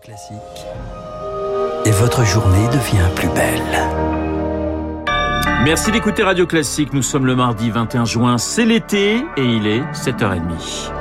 Classique. Et votre journée devient plus belle. Merci d'écouter Radio Classique. Nous sommes le mardi 21 juin. C'est l'été et il est 7h30.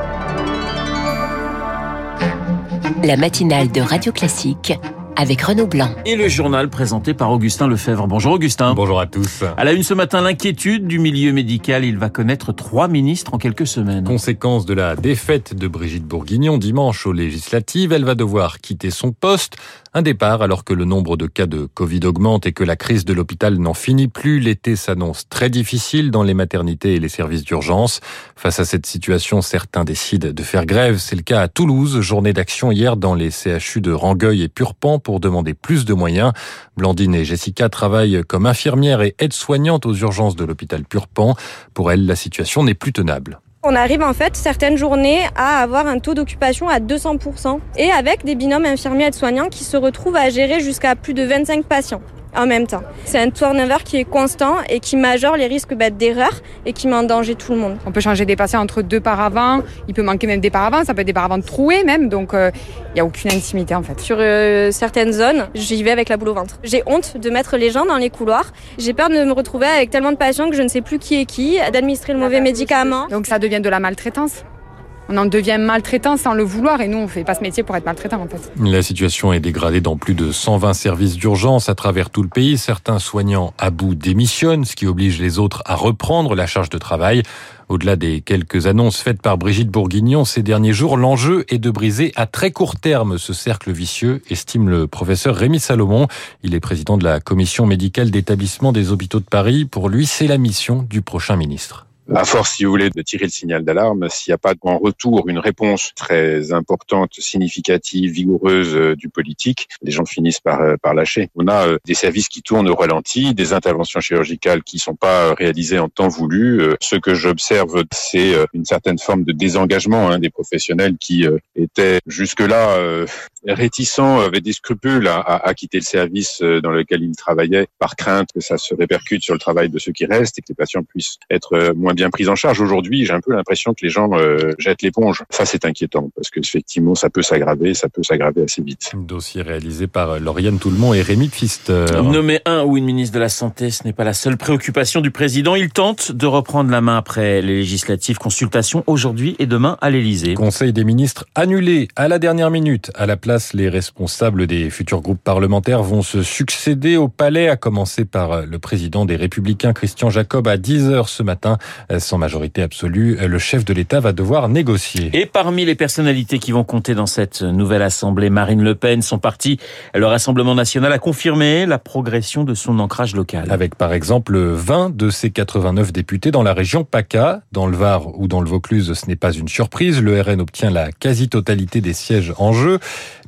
La matinale de Radio Classique avec Renaud Blanc. Et le journal présenté par Augustin Lefebvre. Bonjour Augustin. Bonjour à tous. À la une ce matin, l'inquiétude du milieu médical. Il va connaître trois ministres en quelques semaines. Conséquence de la défaite de Brigitte Bourguignon dimanche aux législatives, elle va devoir quitter son poste. Un départ alors que le nombre de cas de Covid augmente et que la crise de l'hôpital n'en finit plus. L'été s'annonce très difficile dans les maternités et les services d'urgence. Face à cette situation, certains décident de faire grève. C'est le cas à Toulouse. Journée d'action hier dans les CHU de Rangueil et Purpan pour demander plus de moyens. Blandine et Jessica travaillent comme infirmières et aides-soignantes aux urgences de l'hôpital Purpan. Pour elles, la situation n'est plus tenable. On arrive en fait certaines journées à avoir un taux d'occupation à 200% et avec des binômes infirmiers aides-soignants qui se retrouvent à gérer jusqu'à plus de 25 patients en même temps. C'est un turnover qui est constant et qui majore les risques bah, d'erreur et qui met en danger tout le monde. On peut changer des patients entre deux paravents, il peut manquer même des paravents, ça peut être des paravents troués même, donc il euh, n'y a aucune intimité en fait. Sur euh, certaines zones, j'y vais avec la boule au ventre. J'ai honte de mettre les gens dans les couloirs. J'ai peur de me retrouver avec tellement de patients que je ne sais plus qui est qui, d'administrer le mauvais médicament. Donc ça devient de la maltraitance on en devient maltraitant sans le vouloir et nous on fait pas ce métier pour être maltraitant en fait. La situation est dégradée dans plus de 120 services d'urgence à travers tout le pays. Certains soignants à bout démissionnent, ce qui oblige les autres à reprendre la charge de travail. Au-delà des quelques annonces faites par Brigitte Bourguignon ces derniers jours, l'enjeu est de briser à très court terme ce cercle vicieux, estime le professeur Rémi Salomon. Il est président de la commission médicale d'établissement des hôpitaux de Paris. Pour lui, c'est la mission du prochain ministre à force, si vous voulez, de tirer le signal d'alarme, s'il n'y a pas en retour une réponse très importante, significative, vigoureuse euh, du politique, les gens finissent par, euh, par lâcher. On a euh, des services qui tournent au ralenti, des interventions chirurgicales qui sont pas réalisées en temps voulu. Ce que j'observe, c'est une certaine forme de désengagement hein, des professionnels qui étaient jusque-là réticents, avaient des scrupules à, quitter le service dans lequel ils travaillaient par crainte que ça se répercute sur le travail de ceux qui restent et que les patients puissent être moins bien prise en charge. Aujourd'hui, j'ai un peu l'impression que les gens euh, jettent l'éponge. Ça, c'est inquiétant parce que effectivement, ça peut s'aggraver, ça peut s'aggraver assez vite. Dossier réalisé par Lauriane Toulmont et Rémi Pfister. Nommer un ou une ministre de la Santé, ce n'est pas la seule préoccupation du président. Il tente de reprendre la main après les législatives. Consultation aujourd'hui et demain à l'Élysée. Conseil des ministres annulé à la dernière minute. À la place, les responsables des futurs groupes parlementaires vont se succéder au palais, à commencer par le président des Républicains, Christian Jacob, à 10h ce matin. Sans majorité absolue, le chef de l'État va devoir négocier. Et parmi les personnalités qui vont compter dans cette nouvelle assemblée, Marine Le Pen, son parti, le Rassemblement national, a confirmé la progression de son ancrage local. Avec par exemple 20 de ses 89 députés dans la région PACA. Dans le Var ou dans le Vaucluse, ce n'est pas une surprise. Le RN obtient la quasi-totalité des sièges en jeu.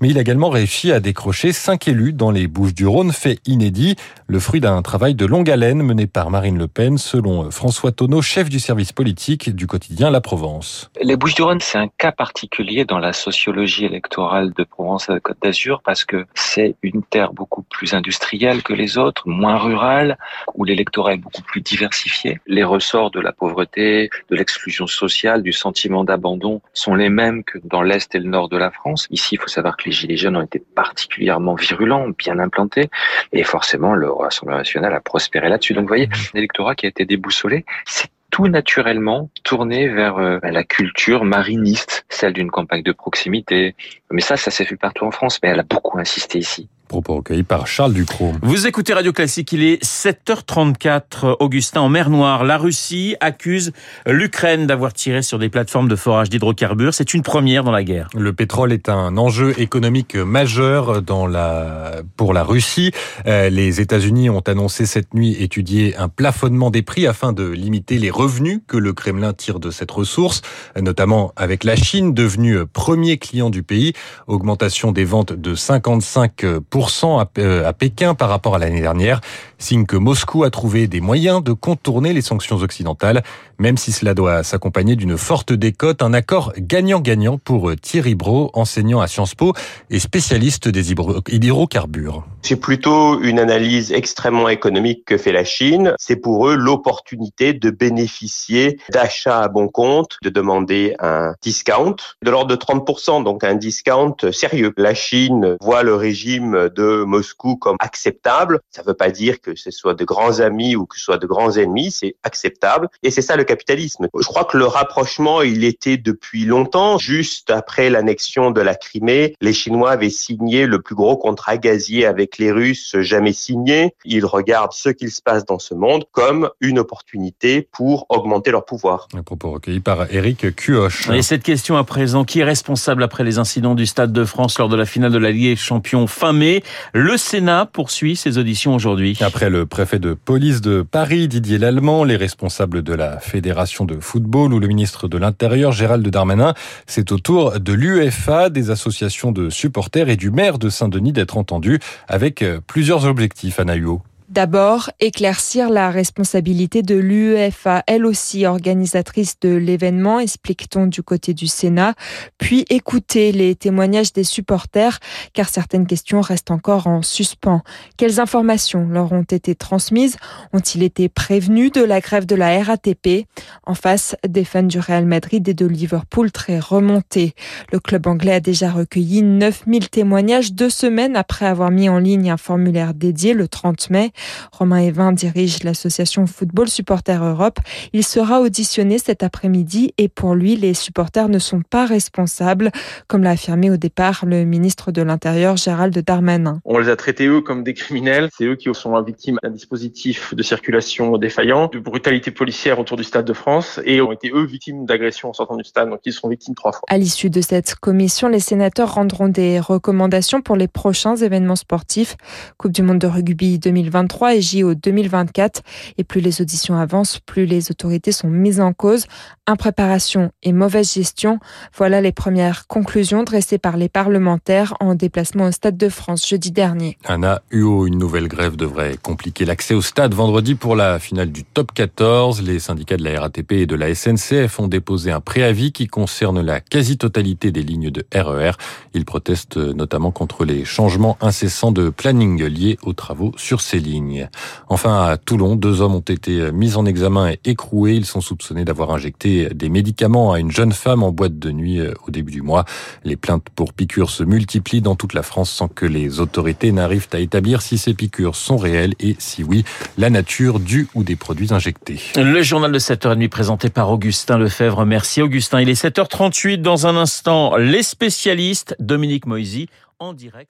Mais il a également réussi à décrocher 5 élus dans les Bouches du Rhône, fait inédit. Le fruit d'un travail de longue haleine mené par Marine Le Pen, selon François Tonneau, chef du service politique du quotidien La Provence. Les Bouches-du-Rhône, c'est un cas particulier dans la sociologie électorale de Provence et de Côte d'Azur parce que c'est une terre beaucoup plus industrielle que les autres, moins rurale, où l'électorat est beaucoup plus diversifié. Les ressorts de la pauvreté, de l'exclusion sociale, du sentiment d'abandon sont les mêmes que dans l'Est et le Nord de la France. Ici, il faut savoir que les Gilets jaunes ont été particulièrement virulents, bien implantés, et forcément, le Rassemblement national a prospéré là-dessus. Donc, vous voyez, un électorat qui a été déboussolé, c'est tout naturellement tourné vers euh, la culture mariniste, celle d'une campagne de proximité. Mais ça, ça s'est fait partout en France, mais elle a beaucoup insisté ici. Propos recueillis par Charles Ducrot. Vous écoutez Radio Classique, il est 7h34. Augustin, en mer Noire, la Russie accuse l'Ukraine d'avoir tiré sur des plateformes de forage d'hydrocarbures. C'est une première dans la guerre. Le pétrole est un enjeu économique majeur dans la, pour la Russie. Euh, les États-Unis ont annoncé cette nuit étudier un plafonnement des prix afin de limiter les revenus que le Kremlin tire de cette ressource, notamment avec la Chine, devenue premier client du pays. Augmentation des ventes de 55% 10% à Pékin par rapport à l'année dernière, signe que Moscou a trouvé des moyens de contourner les sanctions occidentales, même si cela doit s'accompagner d'une forte décote, un accord gagnant-gagnant pour Thierry Bro, enseignant à Sciences Po et spécialiste des hydrocarbures. C'est plutôt une analyse extrêmement économique que fait la Chine. C'est pour eux l'opportunité de bénéficier d'achats à bon compte, de demander un discount de l'ordre de 30%, donc un discount sérieux. La Chine voit le régime de Moscou comme acceptable. Ça ne veut pas dire que ce soit de grands amis ou que ce soit de grands ennemis, c'est acceptable. Et c'est ça le capitalisme. Je crois que le rapprochement, il était depuis longtemps. Juste après l'annexion de la Crimée, les Chinois avaient signé le plus gros contrat gazier avec les Russes jamais signé. Ils regardent ce qu'il se passe dans ce monde comme une opportunité pour augmenter leur pouvoir. Un propos recueilli par Eric Cuoche. Et cette question à présent, qui est responsable après les incidents du Stade de France lors de la finale de la Ligue des Champions fin mai? Le Sénat poursuit ses auditions aujourd'hui. Après le préfet de police de Paris, Didier Lallemand, les responsables de la Fédération de football ou le ministre de l'Intérieur, Gérald Darmanin, c'est au tour de l'UEFA, des associations de supporters et du maire de Saint-Denis d'être entendus avec plusieurs objectifs, Anna Huot. D'abord, éclaircir la responsabilité de l'UEFA, elle aussi organisatrice de l'événement, explique-t-on du côté du Sénat, puis écouter les témoignages des supporters, car certaines questions restent encore en suspens. Quelles informations leur ont été transmises? Ont-ils été prévenus de la grève de la RATP En face, des fans du Real Madrid et de Liverpool très remontés. Le club anglais a déjà recueilli 9000 témoignages deux semaines après avoir mis en ligne un formulaire dédié le 30 mai. Romain Evin dirige l'association Football Supporters Europe. Il sera auditionné cet après-midi et pour lui, les supporters ne sont pas responsables, comme l'a affirmé au départ le ministre de l'Intérieur Gérald Darmanin. On les a traités eux comme des criminels. C'est eux qui sont victimes d'un dispositif de circulation défaillant, de brutalité policière autour du Stade de France et ont été eux victimes d'agressions en sortant du stade. Donc ils seront victimes trois fois. À l'issue de cette commission, les sénateurs rendront des recommandations pour les prochains événements sportifs. Coupe du monde de rugby 2023 2023 et JO 2024. Et plus les auditions avancent, plus les autorités sont mises en cause. Impréparation et mauvaise gestion, voilà les premières conclusions dressées par les parlementaires en déplacement au Stade de France jeudi dernier. Anna Huot, une nouvelle grève devrait compliquer l'accès au stade vendredi pour la finale du top 14. Les syndicats de la RATP et de la SNCF ont déposé un préavis qui concerne la quasi-totalité des lignes de RER. E Ils protestent notamment contre les changements incessants de planning liés aux travaux sur ces lignes. Enfin, à Toulon, deux hommes ont été mis en examen et écroués. Ils sont soupçonnés d'avoir injecté des médicaments à une jeune femme en boîte de nuit euh, au début du mois. Les plaintes pour piqûres se multiplient dans toute la France sans que les autorités n'arrivent à établir si ces piqûres sont réelles et si oui, la nature du ou des produits injectés. Le journal de 7h30 présenté par Augustin Lefebvre. Merci Augustin. Il est 7h38 dans un instant. Les spécialistes, Dominique Moisy en direct.